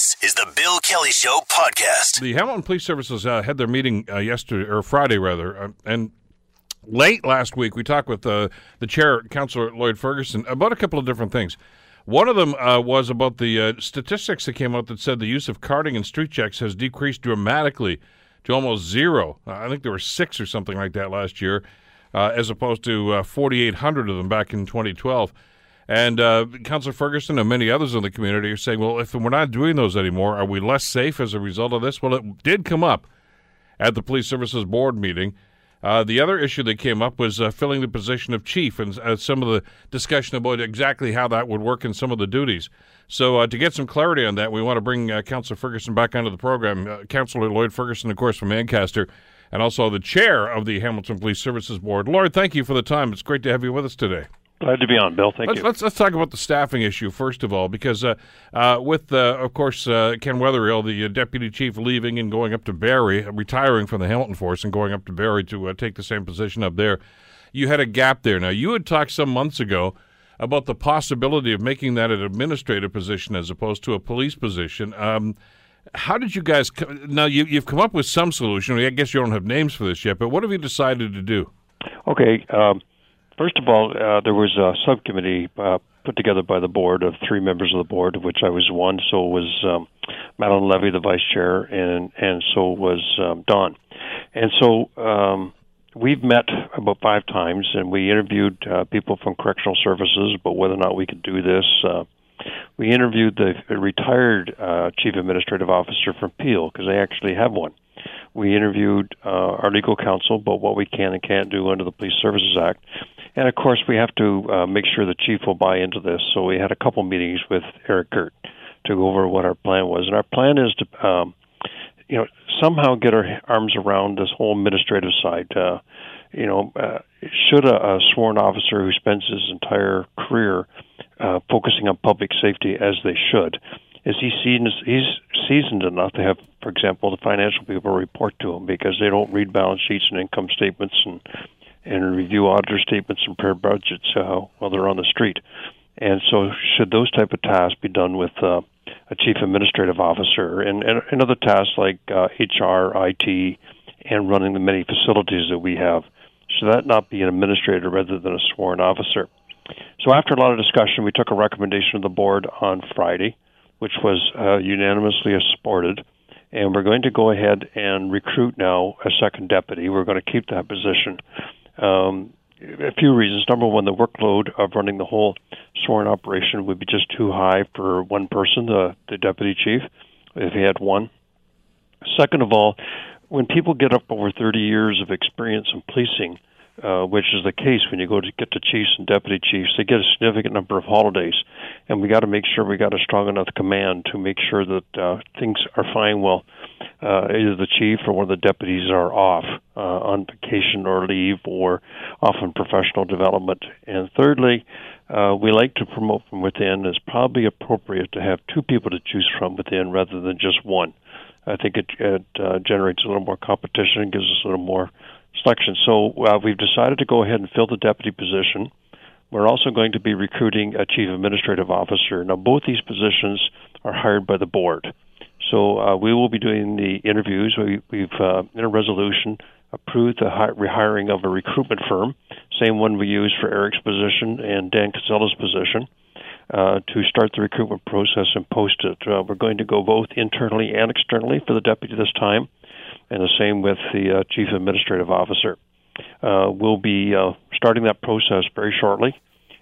This is the Bill Kelly Show podcast. The Hamilton Police Services uh, had their meeting uh, yesterday, or Friday rather, uh, and late last week we talked with uh, the chair, Councillor Lloyd Ferguson, about a couple of different things. One of them uh, was about the uh, statistics that came out that said the use of carding and street checks has decreased dramatically to almost zero. I think there were six or something like that last year, as opposed to 4,800 of them back in 2012. And uh, Councillor Ferguson and many others in the community are saying, well, if we're not doing those anymore, are we less safe as a result of this? Well, it did come up at the Police Services Board meeting. Uh, the other issue that came up was uh, filling the position of chief and uh, some of the discussion about exactly how that would work and some of the duties. So, uh, to get some clarity on that, we want to bring uh, Councillor Ferguson back onto the program. Uh, Councillor Lloyd Ferguson, of course, from Ancaster, and also the chair of the Hamilton Police Services Board. Lloyd, thank you for the time. It's great to have you with us today. Glad to be on, Bill. Thank let's, you. Let's let's talk about the staffing issue first of all, because uh, uh, with uh, of course uh, Ken Weatherill, the uh, deputy chief, leaving and going up to Barrie, retiring from the Hamilton force and going up to Barrie to uh, take the same position up there, you had a gap there. Now you had talked some months ago about the possibility of making that an administrative position as opposed to a police position. Um, how did you guys? Co- now you, you've come up with some solution. I guess you don't have names for this yet, but what have you decided to do? Okay. Um, First of all, uh, there was a subcommittee uh, put together by the board of three members of the board, of which I was one. So was um, Madeline Levy, the vice chair, and and so was um, Don. And so um, we've met about five times, and we interviewed uh, people from correctional services about whether or not we could do this. Uh, we interviewed the retired uh, chief administrative officer from Peel because they actually have one. We interviewed uh, our legal counsel about what we can and can't do under the Police Services Act, and of course, we have to uh, make sure the chief will buy into this. So we had a couple meetings with Eric Girt to go over what our plan was. And our plan is to, um, you know, somehow get our arms around this whole administrative side. Uh, you know, uh, should a, a sworn officer who spends his entire career uh, focusing on public safety as they should, is he seen he's seasoned enough to have, for example, the financial people report to him because they don't read balance sheets and income statements and and review auditor statements and prepare budgets uh, while they're on the street. And so, should those type of tasks be done with uh, a chief administrative officer and, and, and other tasks like uh, HR, IT, and running the many facilities that we have, should that not be an administrator rather than a sworn officer? So, after a lot of discussion, we took a recommendation of the board on Friday, which was uh, unanimously supported and we're going to go ahead and recruit now a second deputy. We're going to keep that position. Um, a few reasons. Number one, the workload of running the whole sworn operation would be just too high for one person, the, the deputy chief, if he had one. Second of all, when people get up over 30 years of experience in policing, uh, which is the case when you go to get to chiefs and deputy chiefs. They get a significant number of holidays, and we got to make sure we got a strong enough command to make sure that uh, things are fine while uh, either the chief or one of the deputies are off uh, on vacation or leave or off on professional development. And thirdly, uh, we like to promote from within. It's probably appropriate to have two people to choose from within rather than just one. I think it, it uh, generates a little more competition and gives us a little more selection. So uh, we've decided to go ahead and fill the deputy position. We're also going to be recruiting a chief administrative officer. Now, both these positions are hired by the board. So uh, we will be doing the interviews. We, we've, uh, in a resolution approved the hi- rehiring of a recruitment firm, same one we used for Eric's position and Dan Kinsella's position, uh, to start the recruitment process and post it. Uh, we're going to go both internally and externally for the deputy this time and the same with the uh, chief administrative officer. Uh, we'll be uh, starting that process very shortly,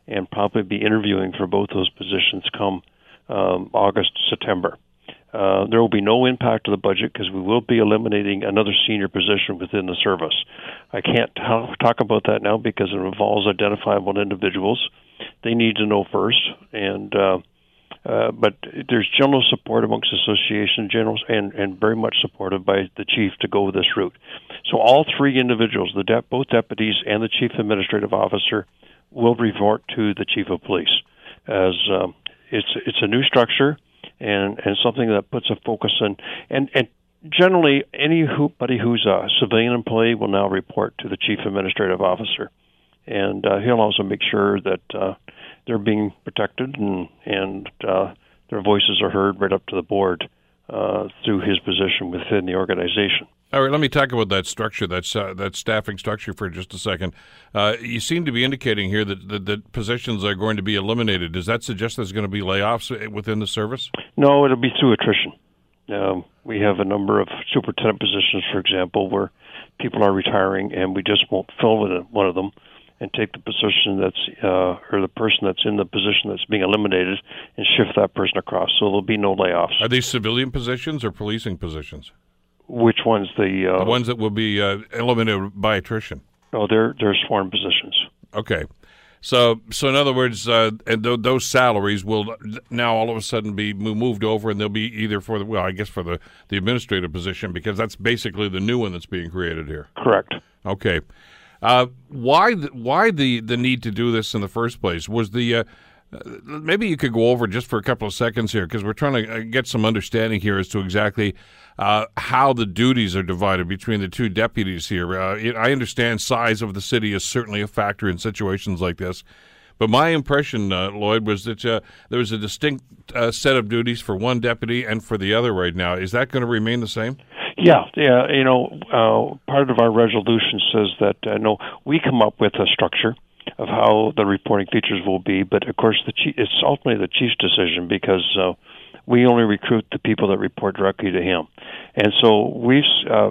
and probably be interviewing for both those positions come um, August September. Uh, there will be no impact to the budget because we will be eliminating another senior position within the service. I can't t- talk about that now because it involves identifiable individuals. They need to know first, and uh, uh, but there's general support amongst association generals and, and very much supported by the chief to go this route. So all three individuals, the de- both deputies and the chief administrative officer, will report to the chief of police. As um, it's it's a new structure and and something that puts a focus on and and generally anybody who's a civilian employee will now report to the chief administrative officer, and uh, he'll also make sure that. Uh, they're being protected and and uh, their voices are heard right up to the board uh, through his position within the organization. All right, let me talk about that structure, that uh, that staffing structure for just a second. Uh, you seem to be indicating here that, that, that positions are going to be eliminated. Does that suggest there's going to be layoffs within the service? No, it'll be through attrition. Um, we have a number of superintendent positions, for example, where people are retiring, and we just won't fill one of them and take the position that's uh, or the person that's in the position that's being eliminated and shift that person across. So there'll be no layoffs. Are these civilian positions or policing positions? Which ones? The uh, the ones that will be uh, eliminated by attrition. No, they're they're sworn positions. Okay. So, so in other words, uh, and th- those salaries will now all of a sudden be moved over, and they'll be either for the well, I guess for the the administrative position because that's basically the new one that's being created here. Correct. Okay. Uh, why the, why the the need to do this in the first place? Was the uh, maybe you could go over just for a couple of seconds here because we're trying to uh, get some understanding here as to exactly uh, how the duties are divided between the two deputies here. Uh, it, I understand size of the city is certainly a factor in situations like this. But my impression, uh, Lloyd, was that uh, there was a distinct uh, set of duties for one deputy and for the other right now. Is that going to remain the same? Yeah, yeah. You know, part of our resolution says that no, we come up with a structure of how the reporting features will be, but of course, the chief, it's ultimately the chief's decision because uh, we only recruit the people that report directly to him, and so we've uh,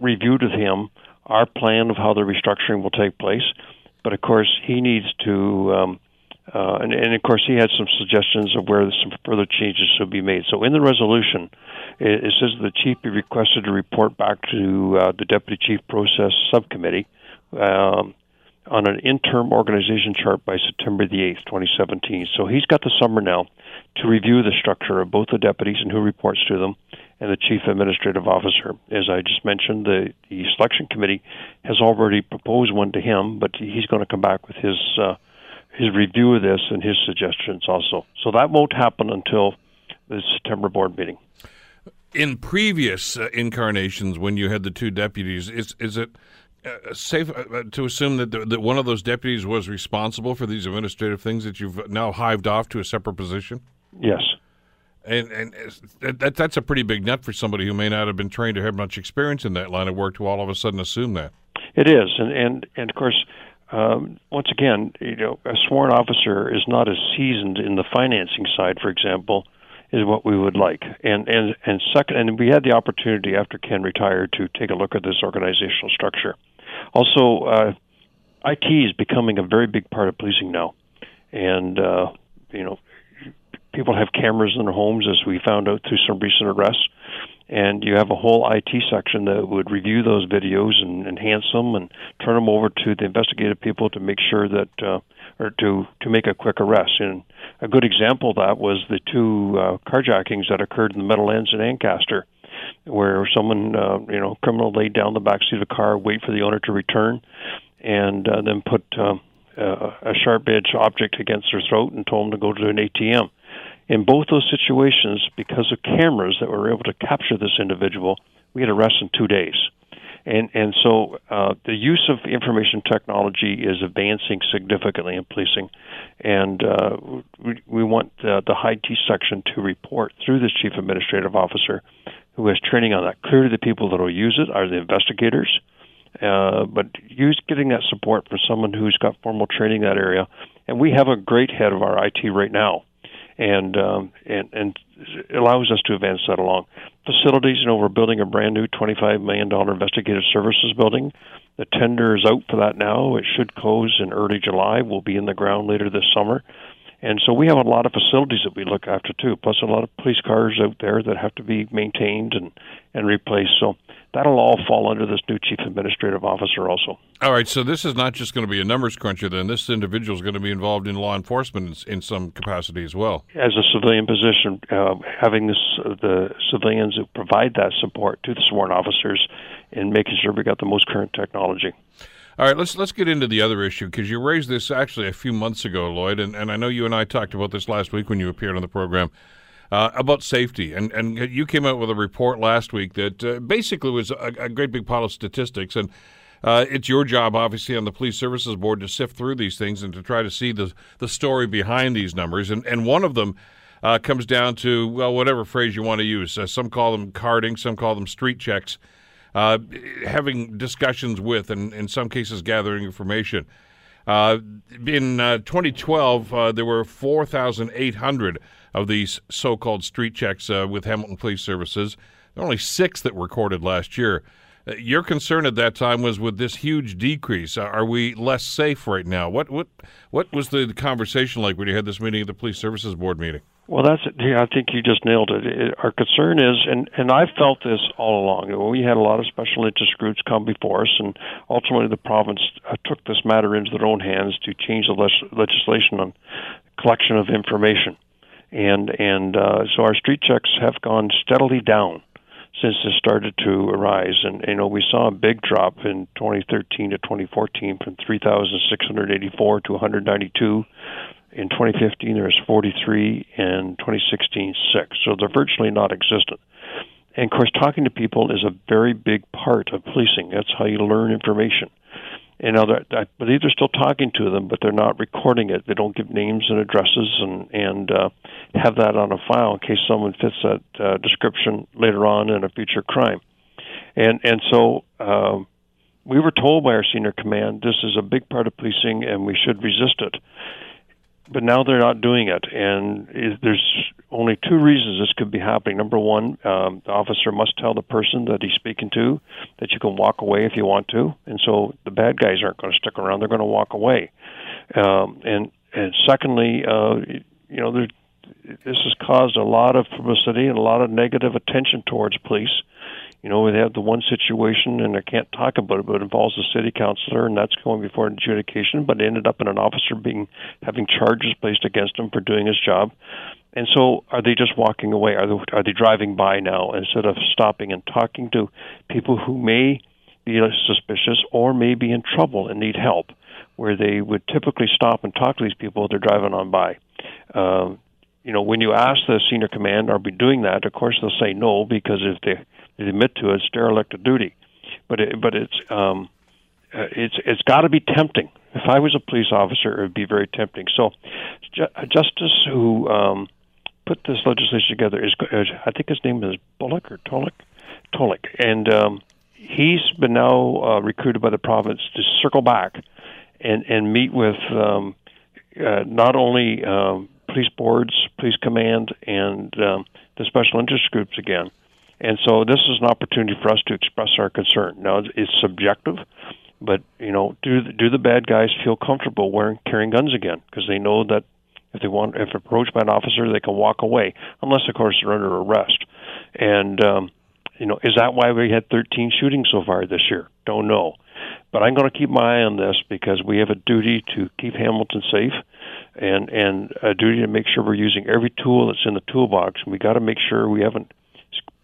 reviewed with him our plan of how the restructuring will take place. But of course, he needs to. Um, uh, and, and, of course, he had some suggestions of where some further changes should be made. So, in the resolution, it, it says the chief be requested to report back to uh, the deputy chief process subcommittee um, on an interim organization chart by September the 8th, 2017. So he's got the summer now to review the structure of both the deputies and who reports to them and the chief administrative officer. As I just mentioned, the, the selection committee has already proposed one to him, but he's going to come back with his uh, his review of this and his suggestions also. So that won't happen until the September board meeting in previous uh, incarnations, when you had the two deputies, is is it uh, safe uh, to assume that the, that one of those deputies was responsible for these administrative things that you've now hived off to a separate position? Yes. And and that that's a pretty big nut for somebody who may not have been trained or have much experience in that line of work to all of a sudden assume that. It is, and and and of course. Um, once again, you know, a sworn officer is not as seasoned in the financing side, for example, is what we would like. And and and second, and we had the opportunity after Ken retired to take a look at this organizational structure. Also, uh, IT is becoming a very big part of policing now, and uh, you know, people have cameras in their homes, as we found out through some recent arrests. And you have a whole IT section that would review those videos and enhance them and turn them over to the investigative people to make sure that, uh, or to to make a quick arrest. And a good example of that was the two uh, carjackings that occurred in the Meadowlands in Ancaster, where someone, uh, you know, criminal laid down the back seat of a car, wait for the owner to return, and uh, then put uh, uh, a sharp edge object against their throat and told them to go to an ATM. In both those situations, because of cameras that were able to capture this individual, we had arrests in two days and and so uh, the use of information technology is advancing significantly in policing, and uh, we, we want uh, the IT section to report through this chief administrative officer, who has training on that. Clearly, the people that will use it are the investigators, uh, but use getting that support from someone who's got formal training in that area, and we have a great head of our IT right now and um, and and allows us to advance that along. Facilities, you know, we're building a brand new $25 million investigative services building. The tender is out for that now. It should close in early July. We'll be in the ground later this summer. And so we have a lot of facilities that we look after too, plus a lot of police cars out there that have to be maintained and, and replaced. So that'll all fall under this new chief administrative officer also. All right, so this is not just going to be a numbers cruncher. Then this individual is going to be involved in law enforcement in, in some capacity as well. As a civilian position, uh, having this uh, the civilians who provide that support to the sworn officers and making sure we got the most current technology. All right, let's let's get into the other issue because you raised this actually a few months ago, Lloyd, and, and I know you and I talked about this last week when you appeared on the program uh, about safety. And, and you came out with a report last week that uh, basically was a, a, great big pile of statistics. And uh, it's your job, obviously, on the Police Services Board to sift through these things and to try to see the, the story behind these numbers. And, and one of them uh, comes down to, well, whatever phrase you want to use. Uh, some call them carding, some call them street checks. Uh, having discussions with, and in some cases, gathering information. Uh, in uh, 2012, uh, there were 4,800 of these so called street checks uh, with Hamilton Police Services. There were only six that were recorded last year. Uh, your concern at that time was with this huge decrease. Are we less safe right now? What what what was the conversation like when you had this meeting at the Police Services Board meeting? Well, that's yeah. I think you just nailed it. it. Our concern is, and and I felt this all along. We had a lot of special interest groups come before us, and ultimately the province uh, took this matter into their own hands to change the le- legislation on collection of information, and and uh, so our street checks have gone steadily down since this started to arise. And you know, we saw a big drop in 2013 to 2014 from 3,684 to 192 in 2015, there was 43. and 2016, six. So they're virtually not existent. And of course, talking to people is a very big part of policing. That's how you learn information. And know, I believe they're still talking to them, but they're not recording it. They don't give names and addresses and and uh, have that on a file in case someone fits that uh, description later on in a future crime. And and so um, we were told by our senior command this is a big part of policing, and we should resist it but now they're not doing it, and it, there's only two reasons this could be happening. Number one, um, the officer must tell the person that he's speaking to that you can walk away if you want to, and so the bad guys aren't going to stick around; they're going to walk away. Um, and and secondly, uh, you know, there, this has caused a lot of publicity and a lot of negative attention towards police you know, they have the one situation, and I can't talk about it, but it involves a city councilor, and that's going before an adjudication. But it ended up in an officer being having charges placed against him for doing his job. And so, are they just walking away? Are they are they driving by now instead of stopping and talking to people who may be suspicious or may be in trouble and need help, where they would typically stop and talk to these people they're driving on by? Um, you know, when you ask the senior command, "Are we doing that?" Of course, they'll say no because if they admit to it's derelict of duty. But it, but it's um, uh, it's it's got to be tempting. If I was a police officer, it would be very tempting. So, a justice who um, put this legislation together is, I think his name is Bullock or Tulloch, Tulloch, and um, he's been now uh, recruited by the province to circle back and and meet with um, uh, not only um, police boards, police command, and um, the special interest groups again, and so this is an opportunity for us to express our concern. Now it's subjective, but you know, do the, do the bad guys feel comfortable wearing carrying guns again because they know that if they want if approached by an officer they can walk away unless of course they're under arrest. And um, you know, is that why we had 13 shootings so far this year? Don't know. But I'm going to keep my eye on this because we have a duty to keep Hamilton safe and and a duty to make sure we're using every tool that's in the toolbox. We got to make sure we haven't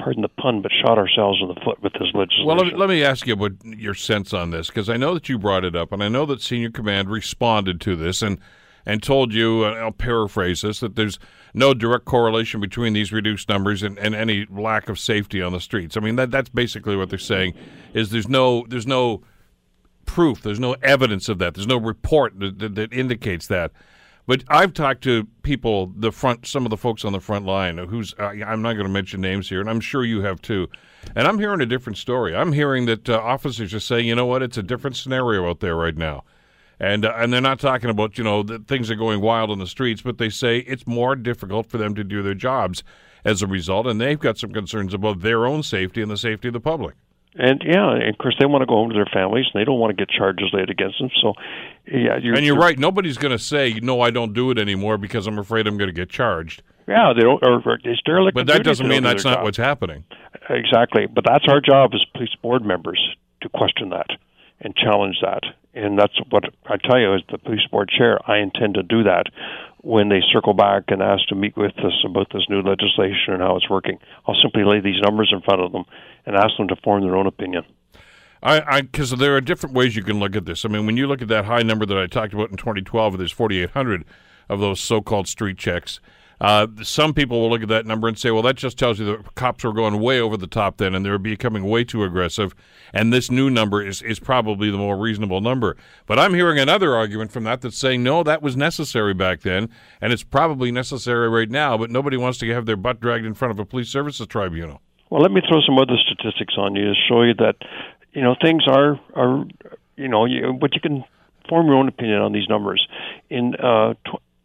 pardon the pun, but shot ourselves in the foot with this legislation. Well, let me, ask you what your sense on this, because I know that you brought it up, and I know that senior command responded to this and and told you, I'll paraphrase this, that there's no direct correlation between these reduced numbers and, and any lack of safety on the streets. I mean, that that's basically what they're saying is there's no there's no proof, there's no evidence of that, there's no report that, that, that indicates that. But I've talked to people, the front, some of the folks on the front line, who's uh, I'm not going to mention names here, and I'm sure you have too. And I'm hearing a different story. I'm hearing that uh, officers are saying, you know what, it's a different scenario out there right now, and uh, and they're not talking about you know that things are going wild on the streets, but they say it's more difficult for them to do their jobs as a result, and they've got some concerns about their own safety and the safety of the public. And yeah, and of course they want to go home to their families, and they don't want to get charges laid against them. So, yeah, you're, and you're, you're right. Nobody's going to say no, I don't do it anymore because I'm afraid I'm going to get charged. Yeah, they don't. Or, or it's derelict. But that doesn't mean that's not job. what's happening. Exactly. But that's our job as police board members to question that and challenge that. And that's what I tell you as the police board chair. I intend to do that when they circle back and ask to meet with us about this new legislation and how it's working. I'll simply lay these numbers in front of them and ask them to form their own opinion. I because there are different ways you can look at this. I mean, when you look at that high number that I talked about in 2012, there's 4,800 of those so-called street checks. Uh, some people will look at that number and say, well, that just tells you the cops were going way over the top then and they're becoming way too aggressive. And this new number is, is probably the more reasonable number. But I'm hearing another argument from that that's saying, no, that was necessary back then and it's probably necessary right now, but nobody wants to have their butt dragged in front of a police services tribunal. Well, let me throw some other statistics on you to show you that, you know, things are, are you know, you, but you can form your own opinion on these numbers. In uh,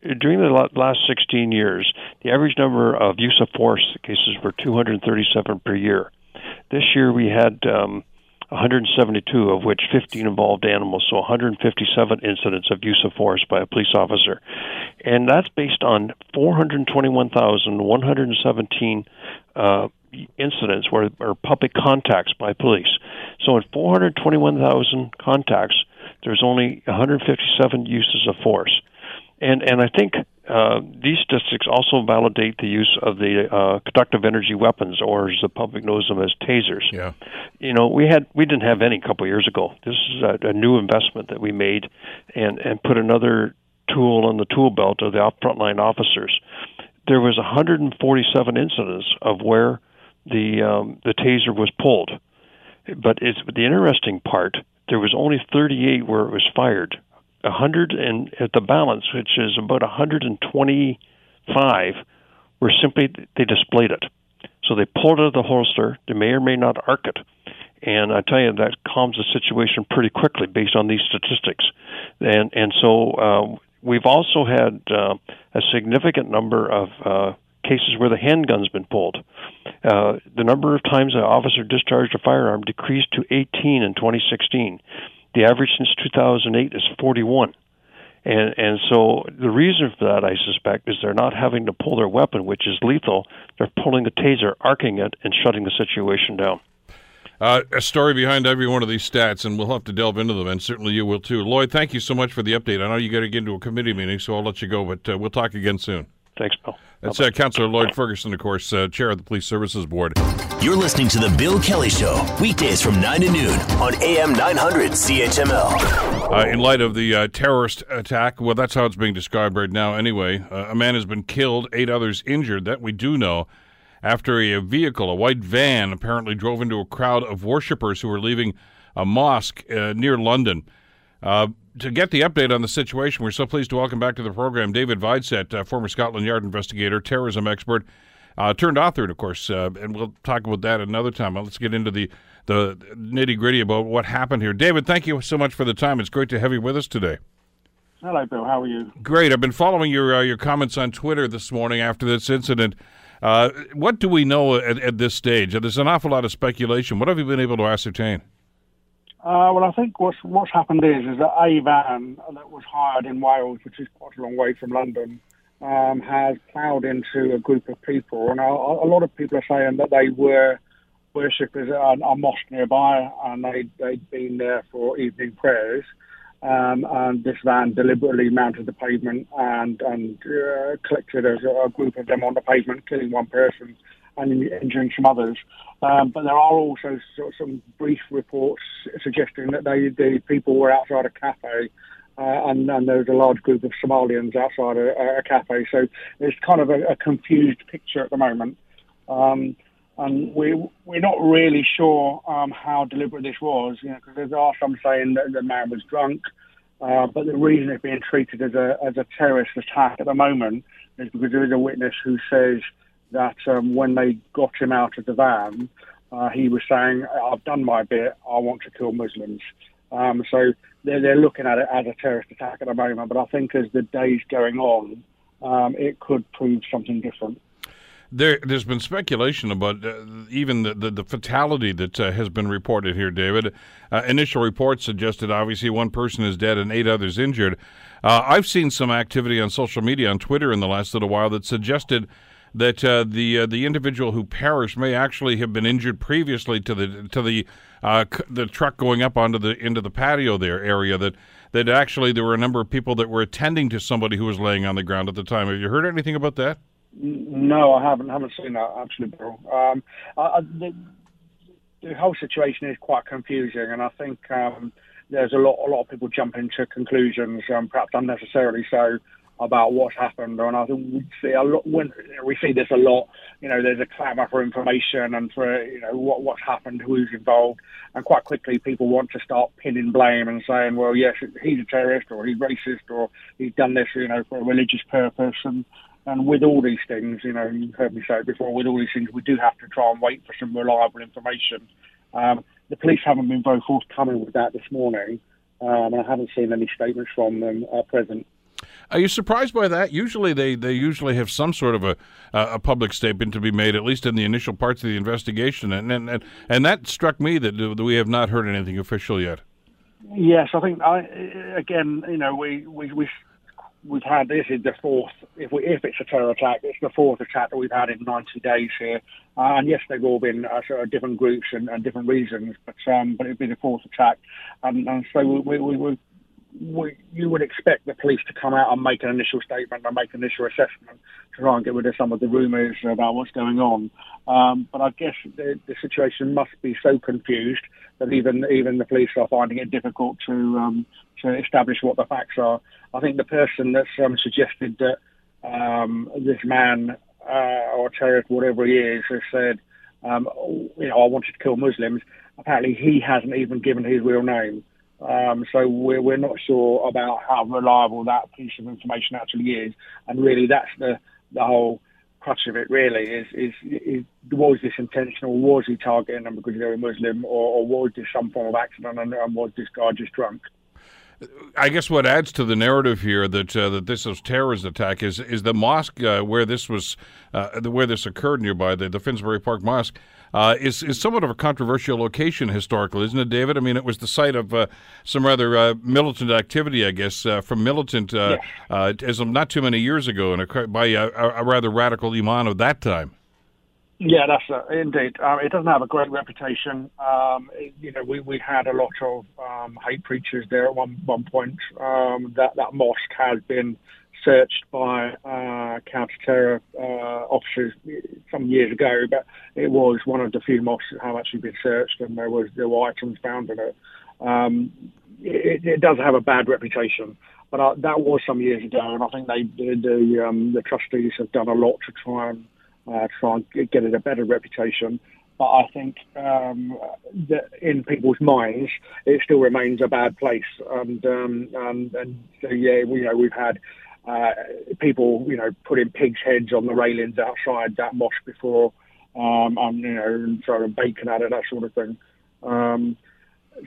during the last 16 years, the average number of use of force cases were 237 per year. This year we had um, 172, of which 15 involved animals, so 157 incidents of use of force by a police officer. And that's based on 421,117 uh, incidents where or public contacts by police. So in 421,000 contacts, there's only 157 uses of force. And and I think uh, these statistics also validate the use of the uh, conductive energy weapons, or as the public knows them as tasers. Yeah. You know, we had we didn't have any a couple of years ago. This is a, a new investment that we made, and and put another tool on the tool belt of the frontline officers. There was 147 incidents of where the um, the taser was pulled, but it's the interesting part. There was only 38 where it was fired 100 and at the balance, which is about 125, were simply they displayed it. So they pulled it out of the holster. They may or may not arc it. And I tell you, that calms the situation pretty quickly based on these statistics. And and so uh, we've also had uh, a significant number of uh, cases where the handgun's been pulled. Uh, the number of times an officer discharged a firearm decreased to 18 in 2016. The average since 2008 is 41. And and so the reason for that, I suspect, is they're not having to pull their weapon, which is lethal. They're pulling the taser, arcing it, and shutting the situation down. Uh, a story behind every one of these stats, and we'll have to delve into them, and certainly you will too. Lloyd, thank you so much for the update. I know you got to get into a committee meeting, so I'll let you go, but uh, we'll talk again soon. Thanks, Bill. That's uh, Councillor Lloyd Ferguson, of course, uh, chair of the Police Services Board. You're listening to The Bill Kelly Show, weekdays from 9 to noon on AM 900 CHML. Uh, in light of the uh, terrorist attack, well, that's how it's being described right now anyway. Uh, a man has been killed, eight others injured. That we do know after a vehicle, a white van, apparently drove into a crowd of worshippers who were leaving a mosque uh, near London. Uh, to get the update on the situation, we're so pleased to welcome back to the program David Videcette, uh, former Scotland Yard investigator, terrorism expert, uh, turned author, of course, uh, and we'll talk about that another time. Let's get into the, the nitty gritty about what happened here. David, thank you so much for the time. It's great to have you with us today. Hello, Bill. How are you? Great. I've been following your uh, your comments on Twitter this morning after this incident. Uh, what do we know at, at this stage? There's an awful lot of speculation. What have you been able to ascertain? Uh, well, I think what's what's happened is is that a van that was hired in Wales, which is quite a long way from London, um, has ploughed into a group of people, and a, a, lot of people are saying that they were worshippers at a, mosque nearby, and they they'd been there for evening prayers. Um, and this van deliberately mounted the pavement and and uh, collected a, a group of them on the pavement, killing one person and injuring some others. Um, but there are also sort of some brief reports suggesting that they, the people were outside a cafe uh, and, and there was a large group of Somalians outside a, a cafe. So it's kind of a, a, confused picture at the moment. Um, and we, we're not really sure um, how deliberate this was, you know, because there are some saying that the man was drunk. Uh, but the reason it's being treated as a, as a terrorist attack at the moment is because there is a witness who says that um, when they got him out of the van, uh, he was saying, I've done my bit, I want to kill Muslims. Um, so they're, they're looking at it as a terrorist attack at the moment, but I think as the days going on, um, it could prove something different. There, has been speculation about uh, even the, the, the, fatality that uh, has been reported here, David. Uh, initial reports suggested obviously one person is dead and eight others injured. Uh, I've seen some activity on social media, on Twitter in the last little while that suggested that uh, the uh, the individual who perished may actually have been injured previously to the to the uh, c- the truck going up onto the into the patio there area that that actually there were a number of people that were attending to somebody who was laying on the ground at the time. Have you heard anything about that? No, I haven't. Haven't seen that actually. Um, I, the, the, whole situation is quite confusing, and I think um, there's a lot a lot of people jumping to conclusions, um, perhaps unnecessarily so about what's happened. And I think we see a lot when we see this a lot. You know, there's a clamour for information and for you know what what's happened, who's involved, and quite quickly people want to start pinning blame and saying, well, yes, he's a terrorist or he's racist or he's done this, you know, for a religious purpose. And and with all these things, you know, you've heard me say it before. With all these things, we do have to try and wait for some reliable information. Um, the police haven't been very forthcoming with that this morning, um, and I haven't seen any statements from them at present. Are you surprised by that? Usually, they, they usually have some sort of a a public statement to be made, at least in the initial parts of the investigation, and and and that struck me that we have not heard anything official yet. Yes, I think I again, you know, we we we we've had this is the fourth. If we if it's a terror attack, it's the fourth attack that we've had in 90 days here. Uh, and yes, they've all been uh, sort of different groups and, and different reasons, but um, but it'd be the fourth attack, and, and so we, we, we, we, you would expect the police to come out and make an initial statement and make an initial assessment to try and get rid of some of the rumours about what's going on. Um, but I guess the, the, situation must be so confused that even even the police are finding it difficult to um, to establish what the facts are. I think the person that's um, suggested that um, this man uh, or terrorist, whatever he is, has said, um, you know, I wanted to kill Muslims. Apparently, he hasn't even given his real name. Um, so we're, we're not sure about how reliable that piece of information actually is. And really, that's the, the whole crutch of it, really, is, is, is was this intentional? Was he targeting them because they're a Muslim? Or, or was this some form of accident and, and was this guy just drunk? I guess what adds to the narrative here that uh, that this is terrorist attack is is the mosque uh, where this was uh, where this occurred nearby the, the Finsbury Park Mosque uh, is is somewhat of a controversial location historically, isn't it, David? I mean, it was the site of uh, some rather uh, militant activity, I guess, from militant yes. as not too many years ago, and by a, a rather radical imam of that time. Yeah, that's uh, indeed. Um, it doesn't have a great reputation. Um, it, you know, we, we had a lot of um, hate preachers there at one one point. Um, that that mosque has been searched by uh, counter-terror uh, officers some years ago, but it was one of the few mosques that have actually been searched, and there was there were items found in it. Um, it, it does have a bad reputation, but uh, that was some years ago, and I think they the the, um, the trustees have done a lot to try and uh, try and get it a better reputation. But I think um, that in people's minds, it still remains a bad place. And um, and, and so yeah, we, you know, we've had uh, people, you know, putting pigs' heads on the railings outside that mosque before, um, you know, and throwing bacon at it, that sort of thing. Um,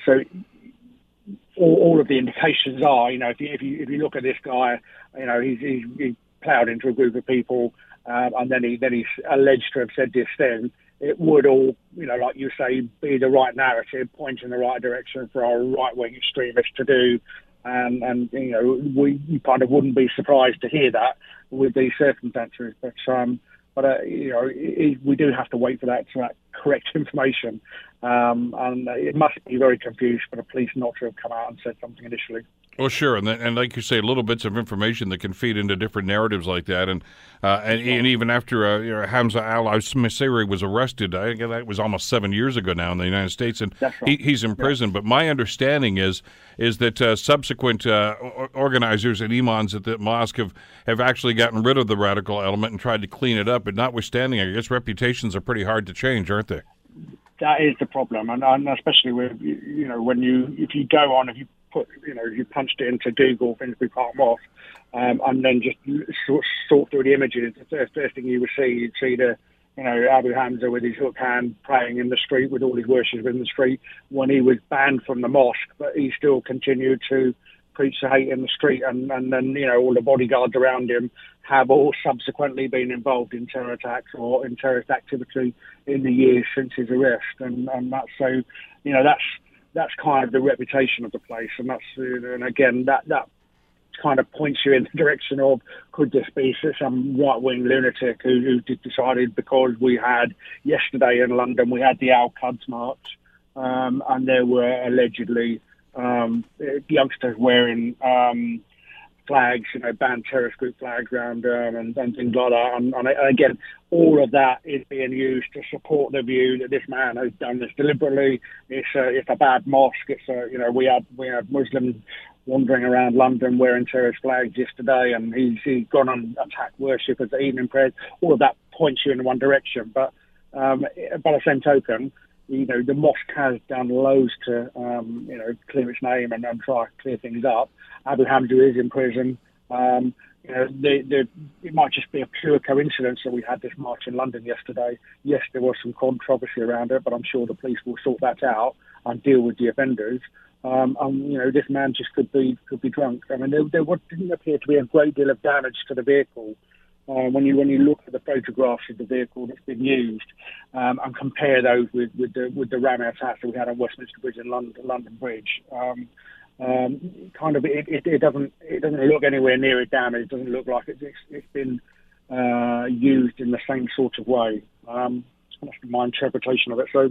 so all, all, of the indications are, you know, if you, if you if you look at this guy, you know, he's he's, he's ploughed into a group of people um, and then he then he's alleged to have said this thing, it would all, you know, like you say, be the right narrative, point in the right direction for our right wing extremists to do. And, and you know, we you kind of wouldn't be surprised to hear that with these circumstances. But um, but uh, you know, it, we do have to wait for that, to, correct information. Um, and it must be very confused for the police not to have come out and said something initially. Well, sure, and and like you say, little bits of information that can feed into different narratives like that, and uh, and, and, even after uh, you know, Hamza Al Masri was arrested, I think that was almost seven years ago now in the United States, and right. he, he's in prison. Yeah. But my understanding is is that uh, subsequent uh, organizers and imams at the mosque have have actually gotten rid of the radical element and tried to clean it up. But notwithstanding, I guess reputations are pretty hard to change, aren't they? That is the problem, and, and especially with you know when you if you go on if you put, you know, you punched it into Google Finsbury Park Mosque, um, and then just sort, sort through the images. The first, first thing you would see, you'd see the, you know, Abu Hamza with his hook hand praying in the street with all his worshippers in the street when he was banned from the mosque, but he still continued to preach hate in the street, and, and then you know all the bodyguards around him have all subsequently been involved in terror attacks or in terrorist activity in the years since his arrest, and, and that's so you know that's that's kind of the reputation of the place, and that's and again that that kind of points you in the direction of could this be some right wing lunatic who, who decided because we had yesterday in London we had the Al Quds march um, and there were allegedly um, youngsters wearing um, flags, you know, banned terrorist group flags around um, and, and things like that. And, and, again, all of that is being used to support the view that this man has done this deliberately. It's a, it's a bad mosque. It's a, you know, we had we had Muslims wandering around London wearing terrorist flags yesterday, and he's, he's gone and attacked worship at evening prayers. All of that points you in one direction. But um, by the same token, you know, the mosque has done loads to, um, you know, clear its name and, and try to clear things up. Abu Hamza is in prison. Um, you know, the, the, it might just be a pure coincidence that we had this march in London yesterday. Yes, there was some controversy around it, but I'm sure the police will sort that out and deal with the offenders. Um, and you know, this man just could be could be drunk. I mean, there, there didn't appear to be a great deal of damage to the vehicle. Uh, when you when you look at the photographs of the vehicle that's been used um, and compare those with, with the with the ram attacks that we had on Westminster Bridge and London, London Bridge, um, um, kind of it, it, it, doesn't it doesn't look anywhere near it damaged. It doesn't look like it's it's, it's been uh, used in the same sort of way. Um, that's my interpretation of it. So I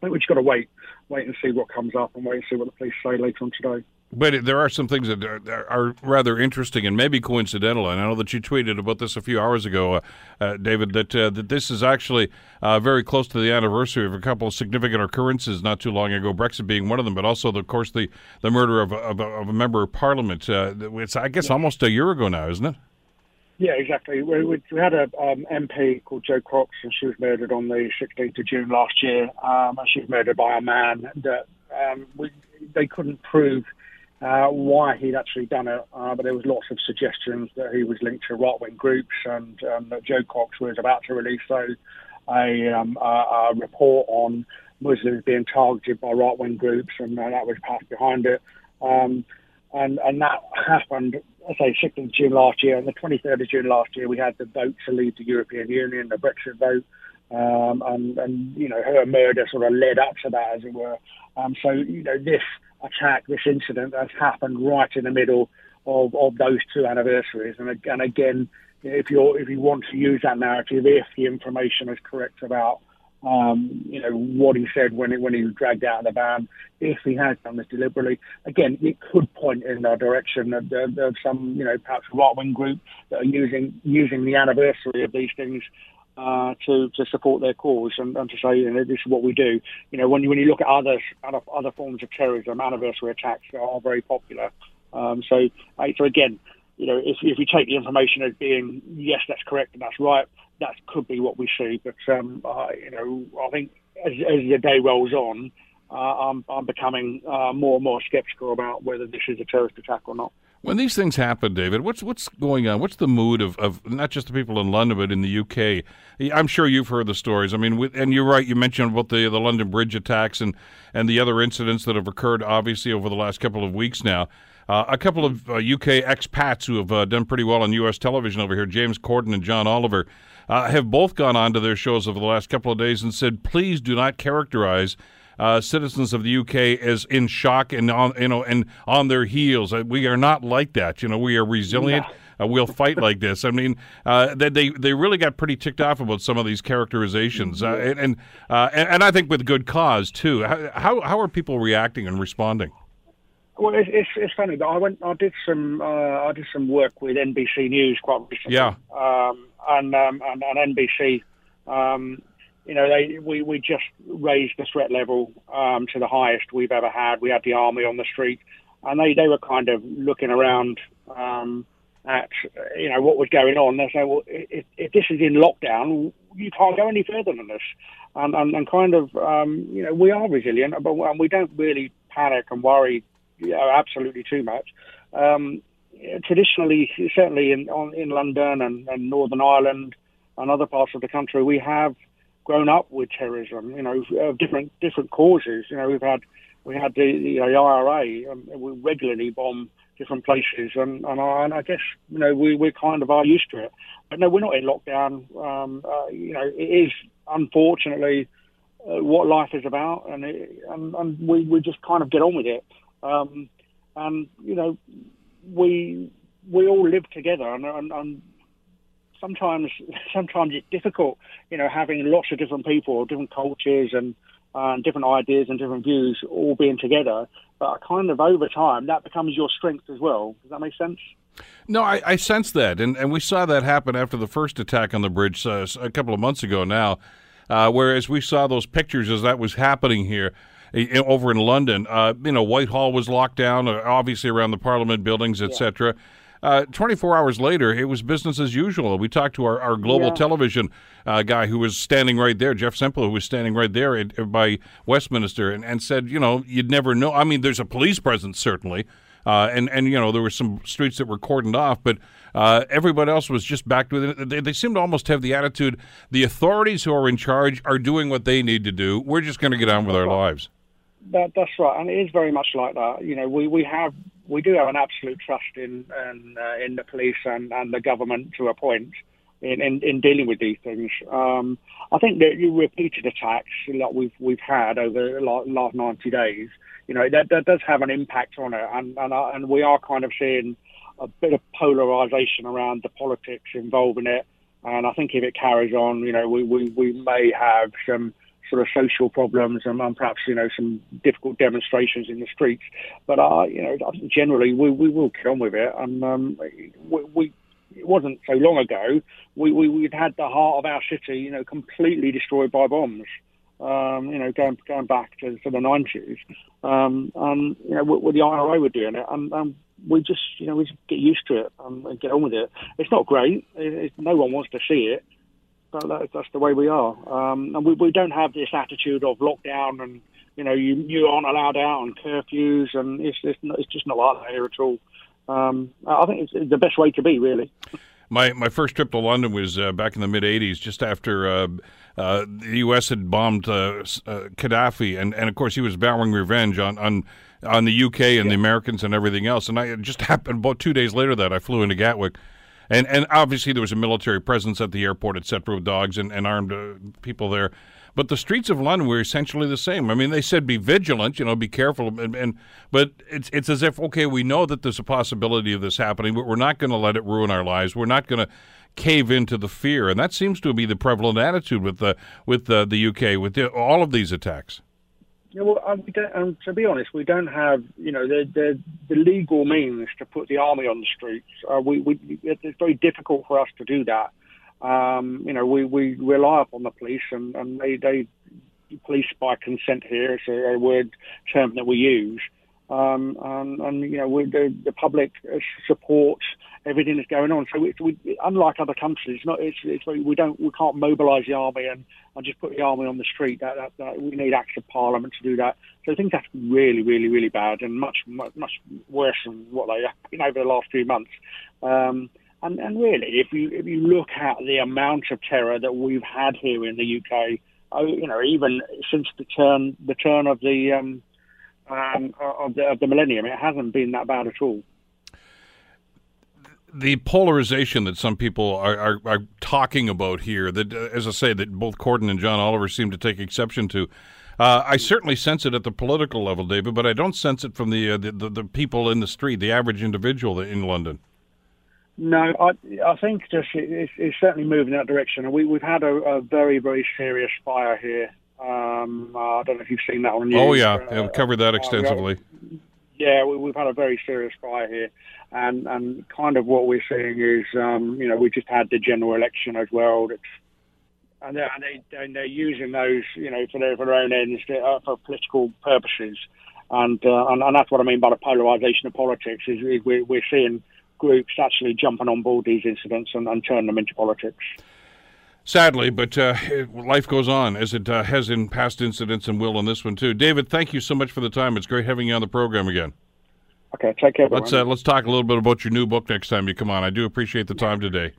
think we've just got to wait, wait and see what comes up, and wait and see what the police say later on today. But there are some things that are, are, rather interesting and maybe coincidental. And I know that you tweeted about this a few hours ago, uh, uh, David, that uh, that this is actually uh, very close to the anniversary of a couple of significant occurrences not too long ago. Brexit being one of them, but also, of course, the the murder of, of, of a member of Parliament. Uh, it's I guess almost a year ago now, isn't it? Yeah, exactly. We, we, we had a um, MP called Jo Cox, and she was murdered on the 16th of June last year. Um, and she was murdered by a man that um, we, they couldn't prove uh, why he'd actually done it, uh, but there was lots of suggestions that he was linked to right-wing groups, and um, that Jo Cox was about to release a, a, um, a, a report on Muslims being targeted by right-wing groups, and uh, that was passed behind it. Um, and and that happened, I say, 6th of June last year. And the 23rd of June last year, we had the vote to leave the European Union, the Brexit vote. Um, and, and, you know, her murder sort of led up to that, as it were. Um, so, you know, this attack, this incident has happened right in the middle of, of those two anniversaries. And, and again, if you if you want to use that narrative, if the information is correct about um, you know, what he said when he, when he was dragged out of the van, if he has done this deliberately. Again, it could point in the direction of, of, of some, you know, perhaps right-wing group that are using using the anniversary of these things uh, to to support their cause and, and to say, you know, this is what we do. You know, when you when you look at other other, other forms of terrorism, anniversary attacks are very popular. Um, so, uh, so again, you know, if if you take the information as being yes, that's correct and that's right, that could be what we see. But um, uh, you know, I think as, as the day rolls on, uh, I'm, I'm, becoming uh, more and more sceptical about whether this is a terrorist attack or not. When these things happen, David, what's what's going on? What's the mood of, of not just the people in London, but in the UK? I'm sure you've heard the stories. I mean, with, and you're right. You mentioned about the the London Bridge attacks and and the other incidents that have occurred, obviously over the last couple of weeks now. Uh, a couple of uh, UK expats who have uh, done pretty well on U.S. television over here, James Corden and John Oliver, uh, have both gone on to their shows over the last couple of days and said, please do not characterize uh, citizens of the UK as in shock and on you know and on their heels. Uh, we are not like that. You know, we are resilient. Uh, we'll fight like this. I mean, uh, they they really got pretty ticked off about some of these characterizations, uh, and and, uh, and, and I think with good cause too. How how are people reacting and responding? Well, it's, it's, it's funny, but I went, I did some, uh, I did some work with NBC News quite recently. Yeah. Um, and, um, and, and NBC, um, you know, they we, we just raised the threat level um, to the highest we've ever had. We had the army on the street, and they, they were kind of looking around um, at you know what was going on. They say, well, if, if this is in lockdown, you can't go any further than this, and and, and kind of um, you know we are resilient, but we don't really panic and worry yeah, absolutely too much. Um, traditionally, certainly in on, in London and, and, Northern Ireland and other parts of the country, we have grown up with terrorism. You know, of different different causes. You know, we've had we had the, the IRA. Um, we regularly bomb different places, and and I, and I guess you know we we kind of are used to it. But no, we're not in lockdown. Um, uh, you know, it is unfortunately. Uh, what life is about, and, it, and and we, we just kind of get on with it. Um, and you know, we we all live together, and, and, and sometimes sometimes it's difficult, you know, having lots of different people, different cultures, and uh, different ideas and different views all being together. But kind of over time, that becomes your strength as well. Does that make sense? No, I, I sense that, and and we saw that happen after the first attack on the bridge uh, a couple of months ago now. Uh, whereas we saw those pictures as that was happening here over in London. Uh, you know, Whitehall was locked down, uh, obviously around the Parliament buildings, etc. Uh, 24 hours later, it was business as usual. We talked to our, our global yeah. television uh, guy who was standing right there, Jeff Semple, who was standing right there at, by Westminster, and, and said, you know, you'd never know. I mean, there's a police presence, certainly. Uh, and and you know there were some streets that were cordoned off, but uh, everybody else was just back to it. They, they seem to almost have the attitude: the authorities who are in charge are doing what they need to do. We're just going to get on with our lives. That, that's right, and it is very much like that. You know, we, we have we do have an absolute trust in in, uh, in the police and, and the government to a point in, in, in dealing with these things. Um, I think that you repeated attacks like we've we've had over the last ninety days. You know, that, that does have an impact on it, and and, uh, and we are kind of seeing a bit of polarization around the politics involved in it. And I think if it carries on, you know, we, we, we may have some sort of social problems and, and perhaps you know some difficult demonstrations in the streets. But uh, you know, generally we, we will get on with it, and um, we, we it wasn't so long ago we, we we'd had the heart of our city, you know, completely destroyed by bombs. Um, you know, going going back to, to the nineties, um, and you know, with, with the IRA were doing it, and, and we just you know we just get used to it and, and get on with it. It's not great. It, it, no one wants to see it, that, that's the way we are. Um, and we, we don't have this attitude of lockdown and you know you you aren't allowed out and curfews and it's it's, not, it's just not like that here at all. Um, I think it's the best way to be really. My my first trip to London was uh, back in the mid '80s, just after uh, uh, the U.S. had bombed uh, uh, Gaddafi, and, and of course he was vowing revenge on on, on the U.K. and yeah. the Americans and everything else. And I just happened about two days later that I flew into Gatwick and and obviously there was a military presence at the airport, etc., with dogs and, and armed uh, people there. But the streets of London were essentially the same. I mean, they said be vigilant, you know, be careful, and, and but it's it's as if okay, we know that there's a possibility of this happening, but we're not going to let it ruin our lives. We're not going to cave into the fear, and that seems to be the prevalent attitude with the with the, the UK with the, all of these attacks. Yeah, well, um, we um, to be honest, we don't have, you know, the, the, the legal means to put the army on the streets. Uh, we, we, it's very difficult for us to do that. Um, you know, we, we rely upon the police, and, and they, they police by consent here. It's a, a word term that we use. Um, and, and, you know, the, the public supports everything that's going on. So, we, unlike other countries, not it's, it's we don't we can't mobilise the army and, and just put the army on the street. That, that, that, we need acts of parliament to do that. So I think that's really, really, really bad and much, much, much worse than what they have been over the last few months. Um, and, and really, if you if you look at the amount of terror that we've had here in the UK, oh, you know, even since the turn the turn of the um, um, of the of the millennium, it hasn't been that bad at all the polarization that some people are, are, are, talking about here, that, uh, as I say, that both Corden and John Oliver seem to take exception to, uh, I certainly sense it at the political level, David, but I don't sense it from the, uh, the, the, the, people in the street, the average individual in London. No, I, I think just it's, it's certainly moving in that direction. We, we've had a, a very, very serious fire here. Um, uh, I don't know if you've seen that on news. Oh, yeah, yeah we covered that uh, extensively. Yeah, we, have had a very serious fire here and and kind of what we're seeing is, um, you know, we just had the general election as well. and they're, and they and they're using those, you know, for their for their own ends, uh, for political purposes, and, uh, and and that's what I mean by the polarisation of politics. Is, we're, we're seeing groups actually jumping on board these incidents and, and turning them into politics. Sadly, but uh, life goes on as it uh, has in past incidents and will in this one too. David, thank you so much for the time. It's great having you on the program again. Okay, take care. Let's uh, let's talk a little bit about your new book next time you come on. I do appreciate the time today.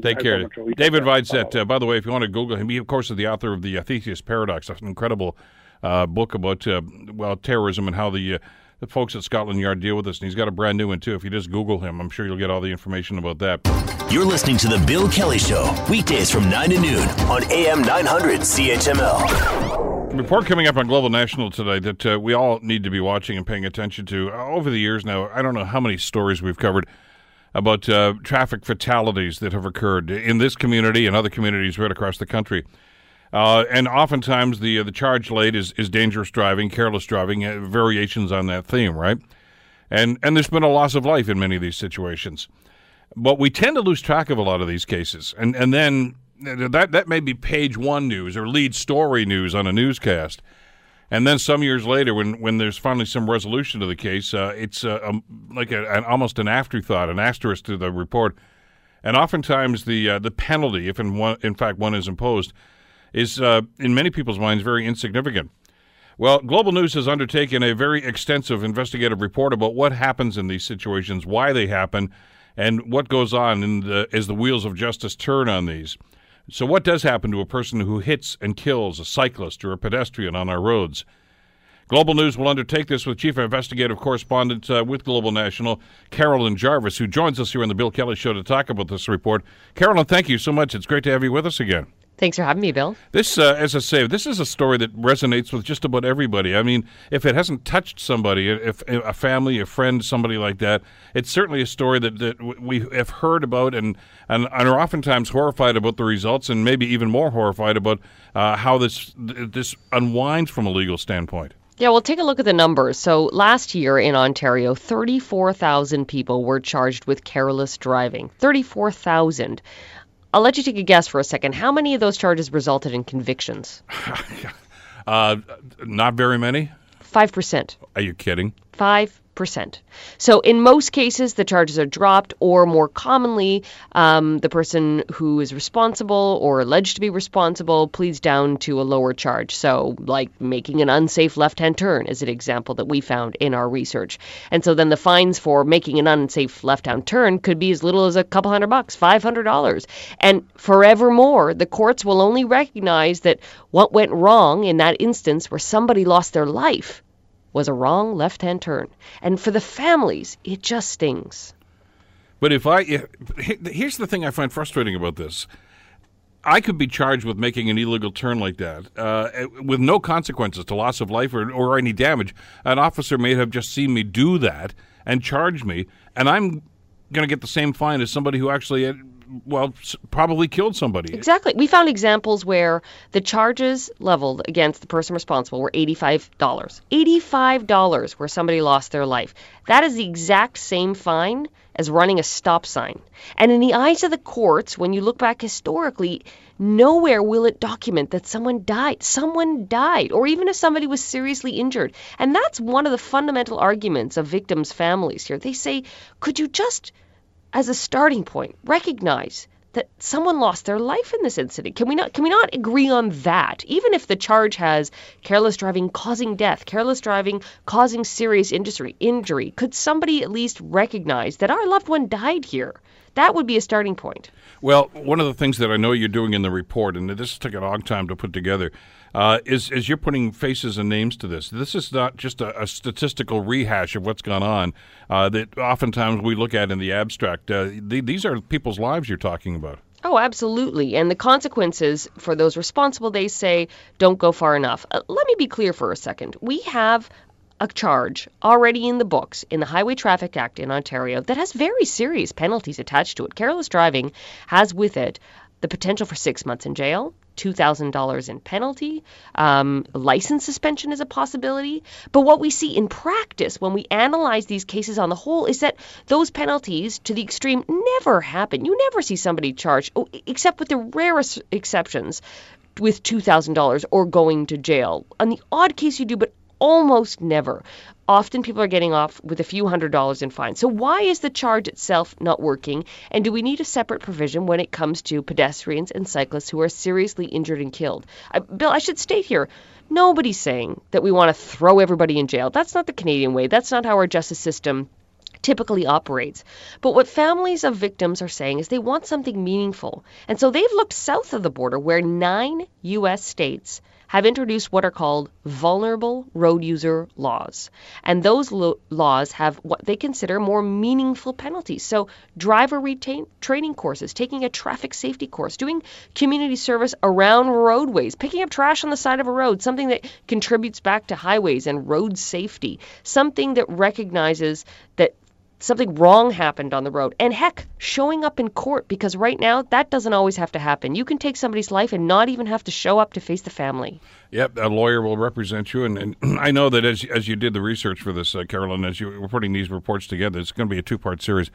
Take care, David Videcette. Uh, by the way, if you want to Google him, he of course is the author of the uh, Theseus Paradox, an incredible uh, book about uh, well terrorism and how the uh, the folks at Scotland Yard deal with this. And he's got a brand new one too. If you just Google him, I'm sure you'll get all the information about that. You're listening to the Bill Kelly Show weekdays from nine to noon on AM 900 CHML report coming up on Global National today that uh, we all need to be watching and paying attention to. Uh, over the years now, I don't know how many stories we've covered about uh, traffic fatalities that have occurred in this community and other communities right across the country. Uh, and oftentimes the uh, the charge laid is, is dangerous driving, careless driving, uh, variations on that theme, right? and and there's been a loss of life in many of these situations. But we tend to lose track of a lot of these cases, and and then that that may be page one news or lead story news on a newscast. And then some years later, when, when there's finally some resolution to the case, uh, it's uh, um, like a, an, almost an afterthought, an asterisk to the report. And oftentimes, the the penalty, if in, one, in fact one is imposed, is uh, in many people's minds very insignificant. Well, Global News has undertaken a very extensive investigative report about what happens in these situations, why they happen, and what goes on in the, as the wheels of justice turn on these. So, what does happen to a person who hits and kills a cyclist or a pedestrian on our roads? Global News will undertake this with Chief Investigative Correspondent uh, with Global National, Carolyn Jarvis, who joins us here on the Bill Kelly Show to talk about this report. Carolyn, thank you so much. It's great to have you with us again. Thanks for having me, Bill. This, uh, as I say, this is a story that resonates with just about everybody. I mean, if it hasn't touched somebody, if, if a family, a friend, somebody like that, it's certainly a story that, that we have heard about and, and, and are oftentimes horrified about the results, and maybe even more horrified about uh, how this this unwinds from a legal standpoint. Yeah, well, take a look at the numbers. So last year in Ontario, 34,000 people were charged with careless driving. 34,000. I'll let you take a guess for a second. How many of those charges resulted in convictions? uh, not very many. 5%. Are you kidding? 5 percent. So in most cases, the charges are dropped, or more commonly, um, the person who is responsible or alleged to be responsible pleads down to a lower charge. So, like making an unsafe left-hand turn is an example that we found in our research. And so then the fines for making an unsafe left-hand turn could be as little as a couple hundred bucks, five hundred dollars, and forevermore, the courts will only recognize that what went wrong in that instance where somebody lost their life was a wrong left hand turn. And for the families, it just stings. But if I, here's the thing I find frustrating about this. I could be charged with making an illegal turn like that uh, with no consequences to loss of life or, or any damage. An officer may have just seen me do that and charged me, and I'm going to get the same fine as somebody who actually well, probably killed somebody. Exactly. We found examples where the charges leveled against the person responsible were $85. $85 where somebody lost their life. That is the exact same fine as running a stop sign. And in the eyes of the courts, when you look back historically, nowhere will it document that someone died. Someone died, or even if somebody was seriously injured. And that's one of the fundamental arguments of victims' families here. They say, could you just as a starting point, recognize that someone lost their life in this incident. Can we not can we not agree on that? Even if the charge has careless driving causing death, careless driving causing serious injury, injury, could somebody at least recognize that our loved one died here? That would be a starting point. Well, one of the things that I know you're doing in the report, and this took a long time to put together, uh, is, is you're putting faces and names to this. This is not just a, a statistical rehash of what's gone on uh, that oftentimes we look at in the abstract. Uh, these are people's lives you're talking about. Oh, absolutely. And the consequences for those responsible, they say, don't go far enough. Uh, let me be clear for a second. We have a charge already in the books in the Highway Traffic Act in Ontario that has very serious penalties attached to it. Careless driving has with it the potential for six months in jail, $2,000 in penalty. Um, license suspension is a possibility. But what we see in practice when we analyze these cases on the whole is that those penalties, to the extreme, never happen. You never see somebody charged, oh, except with the rarest exceptions, with $2,000 or going to jail. On the odd case you do, but almost never. Often people are getting off with a few hundred dollars in fines. So why is the charge itself not working? And do we need a separate provision when it comes to pedestrians and cyclists who are seriously injured and killed? I, Bill, I should state here, nobody's saying that we want to throw everybody in jail. That's not the Canadian way. That's not how our justice system typically operates. But what families of victims are saying is they want something meaningful. And so they've looked south of the border where nine U.S. states have introduced what are called vulnerable road user laws. And those lo- laws have what they consider more meaningful penalties. So, driver retain- training courses, taking a traffic safety course, doing community service around roadways, picking up trash on the side of a road, something that contributes back to highways and road safety, something that recognizes that something wrong happened on the road. And heck, showing up in court because right now that doesn't always have to happen. You can take somebody's life and not even have to show up to face the family. Yep, a lawyer will represent you, and, and I know that as as you did the research for this, uh, Carolyn, as you were putting these reports together, it's going to be a two part series.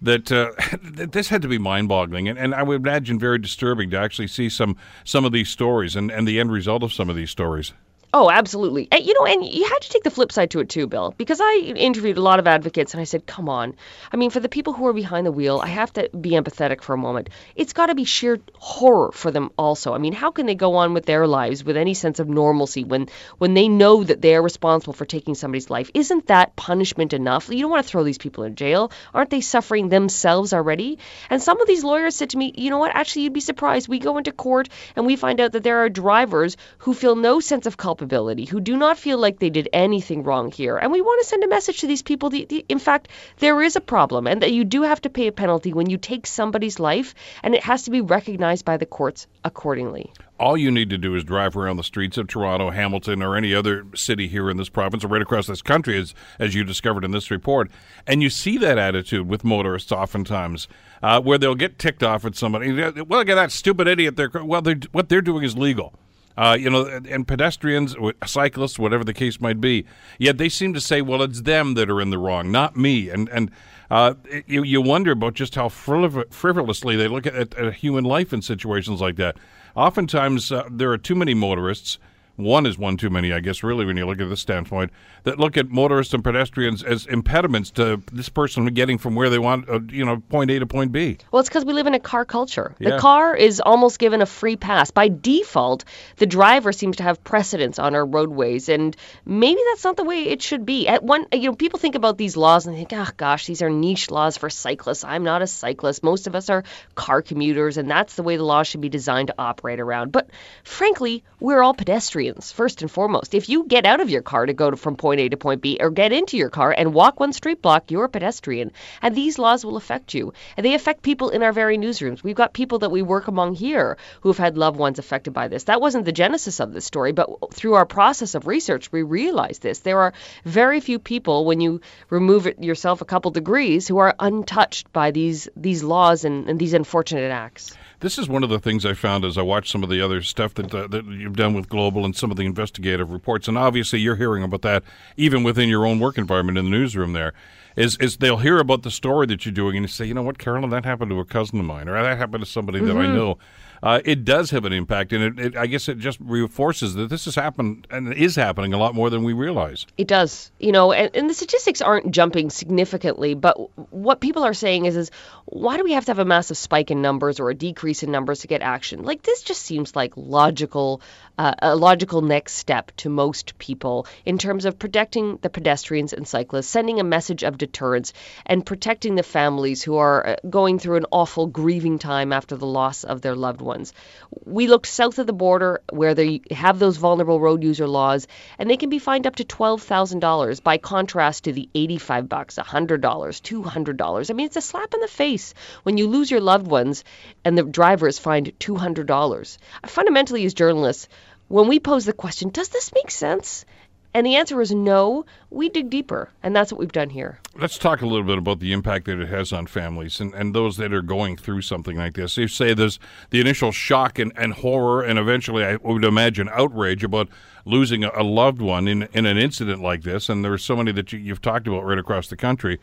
That uh, this had to be mind boggling, and, and I would imagine very disturbing to actually see some some of these stories and, and the end result of some of these stories. Oh, absolutely. And, you know, and you had to take the flip side to it too, Bill, because I interviewed a lot of advocates and I said, come on. I mean, for the people who are behind the wheel, I have to be empathetic for a moment. It's got to be sheer horror for them also. I mean, how can they go on with their lives with any sense of normalcy when when they know that they are responsible for taking somebody's life? Isn't that punishment enough? You don't want to throw these people in jail. Aren't they suffering themselves already? And some of these lawyers said to me, you know what? Actually, you'd be surprised. We go into court and we find out that there are drivers who feel no sense of culpability culpability, who do not feel like they did anything wrong here. And we want to send a message to these people. The, in fact, there is a problem, and that you do have to pay a penalty when you take somebody's life, and it has to be recognized by the courts accordingly. All you need to do is drive around the streets of Toronto, Hamilton, or any other city here in this province or right across this country, as, as you discovered in this report, and you see that attitude with motorists oftentimes. Uh, where they'll get ticked off at somebody. Well, look at that stupid idiot. They're, well, they're, what they're doing is legal. Uh, you know, and pedestrians, cyclists, whatever the case might be. Yet they seem to say, "Well, it's them that are in the wrong, not me." And and uh, you you wonder about just how frivolously they look at, at, human life in situations like that. Oftentimes, uh, there are too many motorists one is one too many, I guess, really, when you look at this standpoint, that look at motorists and pedestrians as impediments to this person getting from where they want, uh, you know, point A to point B. Well, it's because we live in a car culture. Yeah. The car is almost given a free pass. By default, the driver seems to have precedence on our roadways, and maybe that's not the way it should be. At one, you know, people think about these laws and think, oh gosh, these are niche laws for cyclists. I'm not a cyclist. Most of us are car commuters, and that's the way the law should be designed to operate around. But frankly, we're all pedestrians pedestrians, first and foremost. If you get out of your car to go to, from point A to point B or get into your car and walk one street block, you're a pedestrian. And these laws will affect you. And they affect people in our very newsrooms. We've got people that we work among here who've had loved ones affected by this. That wasn't the genesis of this story, but through our process of research, we realized this. There are very few people, when you remove yourself a couple degrees, who are untouched by these, these laws and, and these unfortunate acts. This is one of the things I found as I watched some of the other stuff that uh, that you've done with Global and some of the investigative reports, and obviously you're hearing about that even within your own work environment in the newsroom. There is is they'll hear about the story that you're doing and you say, you know what, Carolyn, that happened to a cousin of mine, or that happened to somebody mm-hmm. that I mm-hmm. know uh, it does have an impact, and it, it, I guess it just reinforces that this has happened and is happening a lot more than we realize. It does, you know, and, and the statistics aren't jumping significantly, but what people are saying is, is why do we have to have a massive spike in numbers or a decrease in numbers to get action? Like this just seems like logical uh, a logical next step to most people in terms of protecting the pedestrians and cyclists, sending a message of deterrence, and protecting the families who are uh, going through an awful grieving time after the loss of their loved ones. We looked south of the border where they have those vulnerable road user laws, and they can be fined up to $12,000 by contrast to the 85 bucks, $100, $200. I mean, it's a slap in the face when you lose your loved ones and the driver is fined $200. Fundamentally, as journalists, when we pose the question, does this make sense? And the answer is no. We dig deeper, and that's what we've done here. Let's talk a little bit about the impact that it has on families and, and those that are going through something like this. You say there's the initial shock and, and horror, and eventually, I would imagine, outrage about losing a, loved one in, in an incident like this. And there are so many that you, you've talked about right across the country.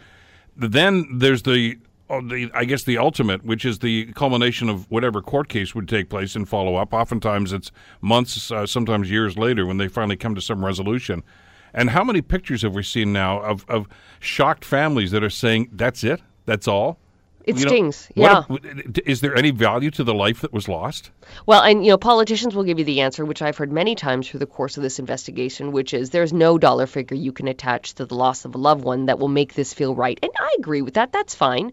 Then there's the Oh, the, I guess the ultimate, which is the culmination of whatever court case would take place and follow up. Oftentimes, it's months, uh, sometimes years later, when they finally come to some resolution. And how many pictures have we seen now of, of shocked families that are saying, "That's it, that's all"? It you stings. Know, yeah. Is there any value to the life that was lost? Well, and you know, politicians will give you the answer, which I've heard many times through the course of this investigation, which is there's no dollar figure you can attach to the loss of a loved one that will make this feel right. And I agree with that. That's fine.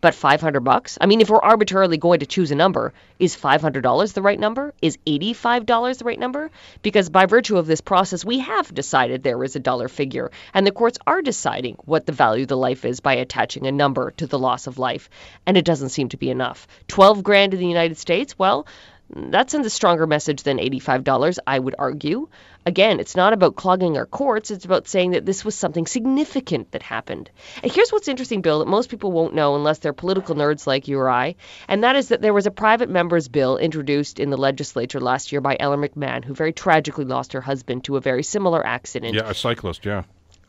But 500 bucks? I mean, if we're arbitrarily going to choose a number, is $500 the right number? Is $85 the right number? Because by virtue of this process, we have decided there is a dollar figure, and the courts are deciding what the value of the life is by attaching a number to the loss of life, and it doesn't seem to be enough. 12 grand in the United States? Well, That sends a stronger message than $85, I would argue. Again, it's not about clogging our courts, it's about saying that this was something significant that happened. And here's what's interesting, Bill, that most people won't know unless they're political nerds like you or I, and that is that there was a private member's bill introduced in the legislature last year by Ella McMahon, who very tragically lost her husband to a very similar accident. Yeah, a cyclist, yeah.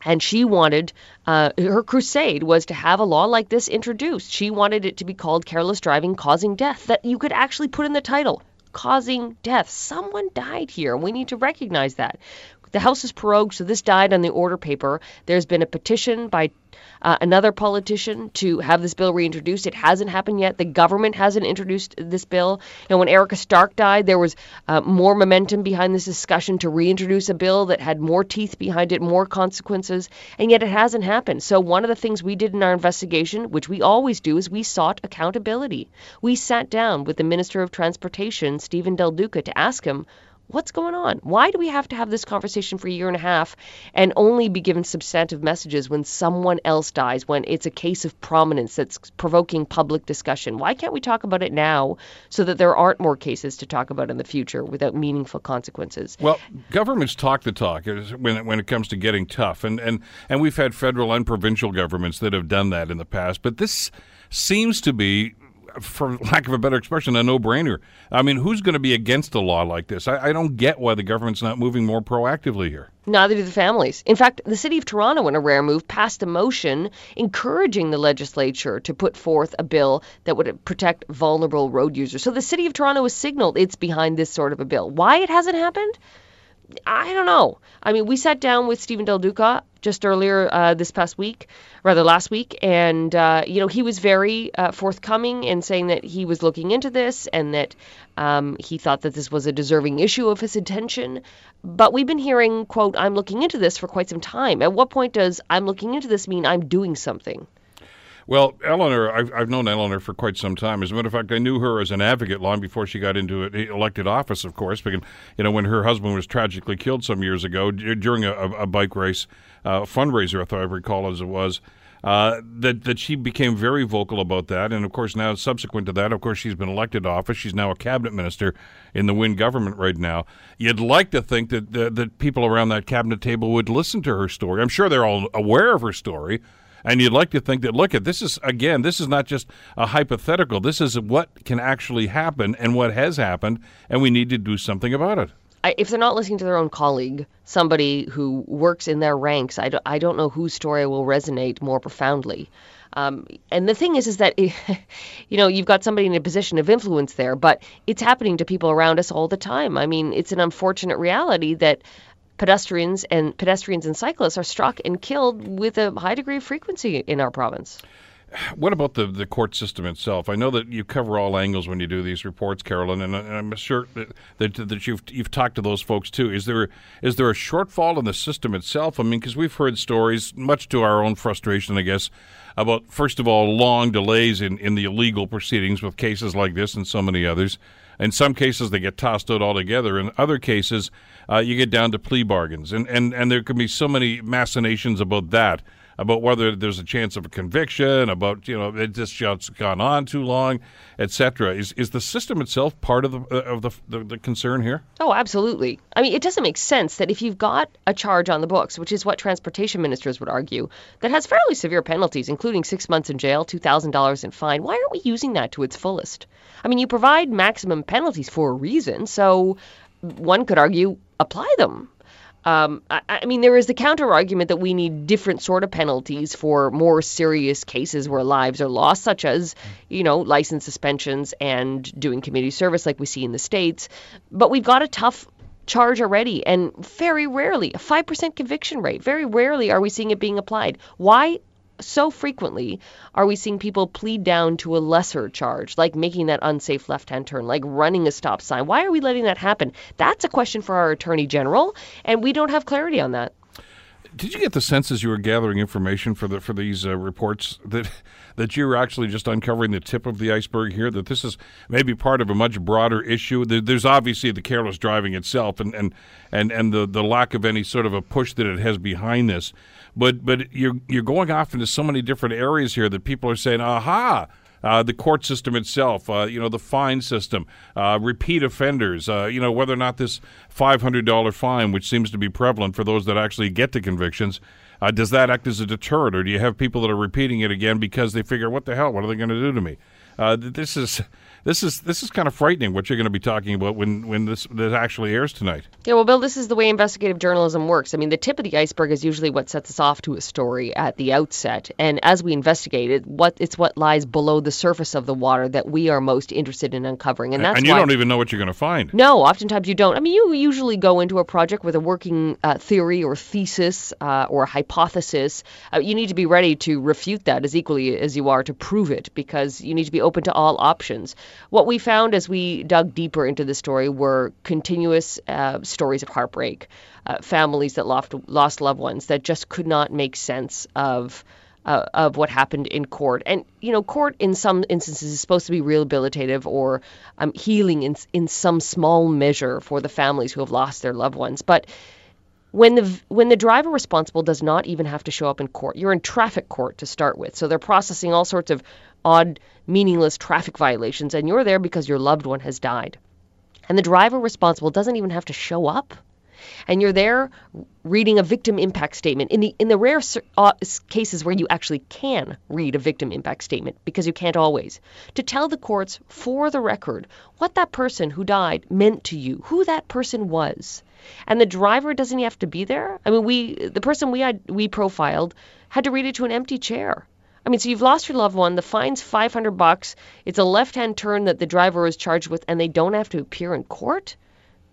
And she wanted, uh, her crusade was to have a law like this introduced. She wanted it to be called careless driving causing death, that you could actually put in the title causing death. Someone died here. We need to recognize that. The House is prorogued, so this died on the order paper. There's been a petition by uh, another politician to have this bill reintroduced. It hasn't happened yet. The government hasn't introduced this bill. Know, when Erica Stark died, there was uh, more momentum behind this discussion to reintroduce a bill that had more teeth behind it, more consequences, and yet it hasn't happened. So one of the things we did in our investigation, which we always do, is we sought accountability. We sat down with the Minister of Transportation, Stephen Del Duca, to ask him what's going on? Why do we have to have this conversation for a year and a half and only be given substantive messages when someone else dies, when it's a case of prominence that's provoking public discussion? Why can't we talk about it now so that there aren't more cases to talk about in the future without meaningful consequences? Well, governments talk the talk when it, when it comes to getting tough, and, and, and we've had federal and provincial governments that have done that in the past, but this seems to be for lack of a better expression, a no-brainer. I mean, who's going to be against a law like this? I, I, don't get why the government's not moving more proactively here. Neither do the families. In fact, the city of Toronto, in a rare move, passed a motion encouraging the legislature to put forth a bill that would protect vulnerable road users. So the city of Toronto has signaled it's behind this sort of a bill. Why it hasn't happened? I don't know. I mean, we sat down with Stephen Del Duca just earlier uh, this past week, rather last week, and uh, you know he was very uh, forthcoming in saying that he was looking into this and that um, he thought that this was a deserving issue of his attention. But we've been hearing, "quote I'm looking into this for quite some time." At what point does "I'm looking into this" mean I'm doing something? Well, Eleanor, I've, I've known Eleanor for quite some time. As a matter of fact, I knew her as an advocate long before she got into elected office, of course. Because, you know, when her husband was tragically killed some years ago during a, a bike race uh, fundraiser, I thought I recall as it was, uh, that that she became very vocal about that, and of course now subsequent to that, of course she's been elected to office. She's now a cabinet minister in the Wynne government right now. You'd like to think that that, that people around that cabinet table would listen to her story. I'm sure they're all aware of her story, and you'd like to think that, look, at this is, again, this is not just a hypothetical. This is what can actually happen and what has happened, and we need to do something about it. if they're not listening to their own colleague, somebody who works in their ranks, I don't, I don't know whose story will resonate more profoundly. Um, and the thing is, is that you know you've got somebody in a position of influence there, but it's happening to people around us all the time. I mean, it's an unfortunate reality that pedestrians and pedestrians and cyclists are struck and killed with a high degree of frequency in our province. What about the, the court system itself? I know that you cover all angles when you do these reports, Carolyn, and I'm sure that, that, that you've you've talked to those folks too. Is there is there a shortfall in the system itself? I mean, because we've heard stories, much to our own frustration, I guess, about first of all long delays in, in the illegal proceedings with cases like this and so many others. In some cases, they get tossed out altogether. In other cases, uh, you get down to plea bargains, and, and and there can be so many machinations about that about whether there's a chance of a conviction, about you know it just has gone on too long, etc. Is is the system itself part of the uh, of the, the, the concern here? Oh, absolutely. I mean, it doesn't make sense that if you've got a charge on the books, which is what transportation ministers would argue, that has fairly severe penalties, including six months in jail, two thousand dollars in fine. Why aren't we using that to its fullest? I mean, you provide maximum penalties for a reason, so one could argue apply them. Um, I, I, mean, there is the counter argument that we need different sort of penalties for more serious cases where lives are lost, such as, you know, license suspensions and doing community service like we see in the States. But we've got a tough charge already, and very rarely, a 5% conviction rate, very rarely are we seeing it being applied. Why? So frequently are we seeing people plead down to a lesser charge, like making that unsafe left hand turn, like running a stop sign. Why are we letting that happen? That's a question for our Attorney General, and we don't have clarity on that. Did you get the sense as you were gathering information for the for these uh, reports that that you're actually just uncovering the tip of the iceberg here? That this is maybe part of a much broader issue. There's obviously the careless driving itself, and and and, and the, the lack of any sort of a push that it has behind this. But but you're you're going off into so many different areas here that people are saying, "Aha, uh, the court system itself, uh, you know, the fine system, uh, repeat offenders, uh, you know, whether or not this $500 fine, which seems to be prevalent for those that actually get to convictions, uh, does that act as a deterrent, or do you have people that are repeating it again because they figure, what the hell, what are they going to do to me? Uh, this is this is this is kind of frightening what you're going to be talking about when when this this actually airs tonight. Yeah, well, Bill, this is the way investigative journalism works. I mean, the tip of the iceberg is usually what sets us off to a story at the outset, and as we investigate it, what it's what lies below the surface of the water that we are most interested in uncovering, and that's and you don't even know what you're going to find. No, oftentimes you don't. I mean, you usually go into a project with a working uh, theory or thesis uh, or hypothesis. Uh, you need to be ready to refute that as equally as you are to prove it because you need to be open to all options. What we found as we dug deeper into the story were continuous uh, stories of heartbreak, uh, families that lost, lost loved ones that just could not make sense of. Uh, of what happened in court. And, you know, court in some instances is supposed to be rehabilitative or um, healing in, in some small measure for the families who have lost their loved ones. But when the when the driver responsible does not even have to show up in court, you're in traffic court to start with. So they're processing all sorts of odd, meaningless traffic violations, and you're there because your loved one has died. And the driver responsible doesn't even have to show up. And you're there reading a victim impact statement. In the in the rare uh, cases where you actually can read a victim impact statement because you can't always to tell the courts for the record what that person who died meant to you who that person was. And the driver doesn't have to be there? I mean we the person we had we profiled had to read it to an empty chair I mean, so you've lost your loved one. The fine's 500 bucks. It's a left-hand turn that the driver is charged with, and they don't have to appear in court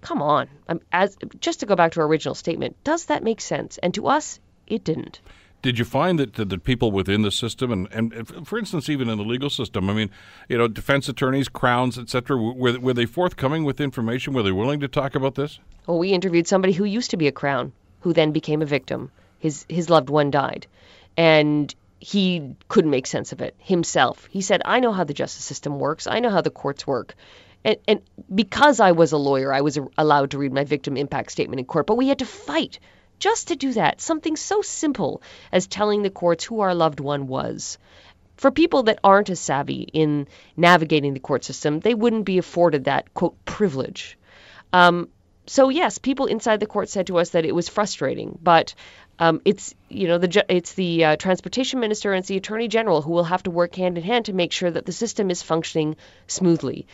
come on. Um, as just to go back to our original statement, does that make sense? And to us, it didn't. Did you find that the people within the system, and, and for instance, even in the legal system, I mean, you know, defense attorneys, crowns, etc., were, were they forthcoming with information? Were they willing to talk about this? Well, we interviewed somebody who used to be a crown, who then became a victim. His his loved one died, and he couldn't make sense of it himself. He said, "I know how the justice system works. I know how the courts work." And, and because I was a lawyer, I was allowed to read my victim impact statement in court, but we had to fight just to do that. Something so simple as telling the courts who our loved one was. For people that aren't as savvy in navigating the court system, they wouldn't be afforded that, quote, privilege. Um, so yes, people inside the court said to us that it was frustrating, but um, it's you know the it's the uh, transportation minister and it's the attorney general who will have to work hand in hand to make sure that the system is functioning smoothly.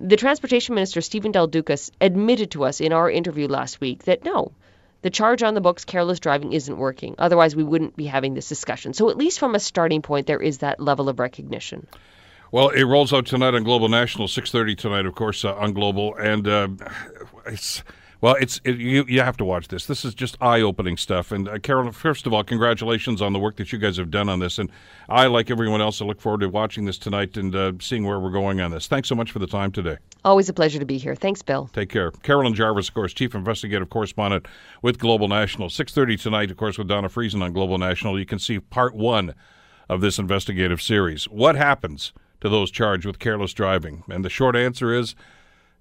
The transportation minister Stephen Del Duca admitted to us in our interview last week that no, the charge on the books careless driving isn't working. Otherwise, we wouldn't be having this discussion. So at least from a starting point, there is that level of recognition. Well, it rolls out tonight on Global National, six thirty tonight, of course, uh, on Global, and uh, it's well, it's it, you. You have to watch this. This is just eye-opening stuff. And uh, Carol, first of all, congratulations on the work that you guys have done on this. And I, like everyone else, I look forward to watching this tonight and uh, seeing where we're going on this. Thanks so much for the time today. Always a pleasure to be here. Thanks, Bill. Take care. Carolyn Jarvis, of course, chief investigative correspondent with Global National. Six thirty tonight, of course, with Dawna Friesen on Global National. You can see part one of this investigative series. What happens to those charged with careless driving? And the short answer is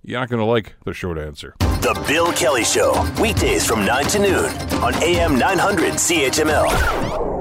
you're not going to like the short answer. The Bill Kelly Show, weekdays from 9 to noon on AM 900 CHML.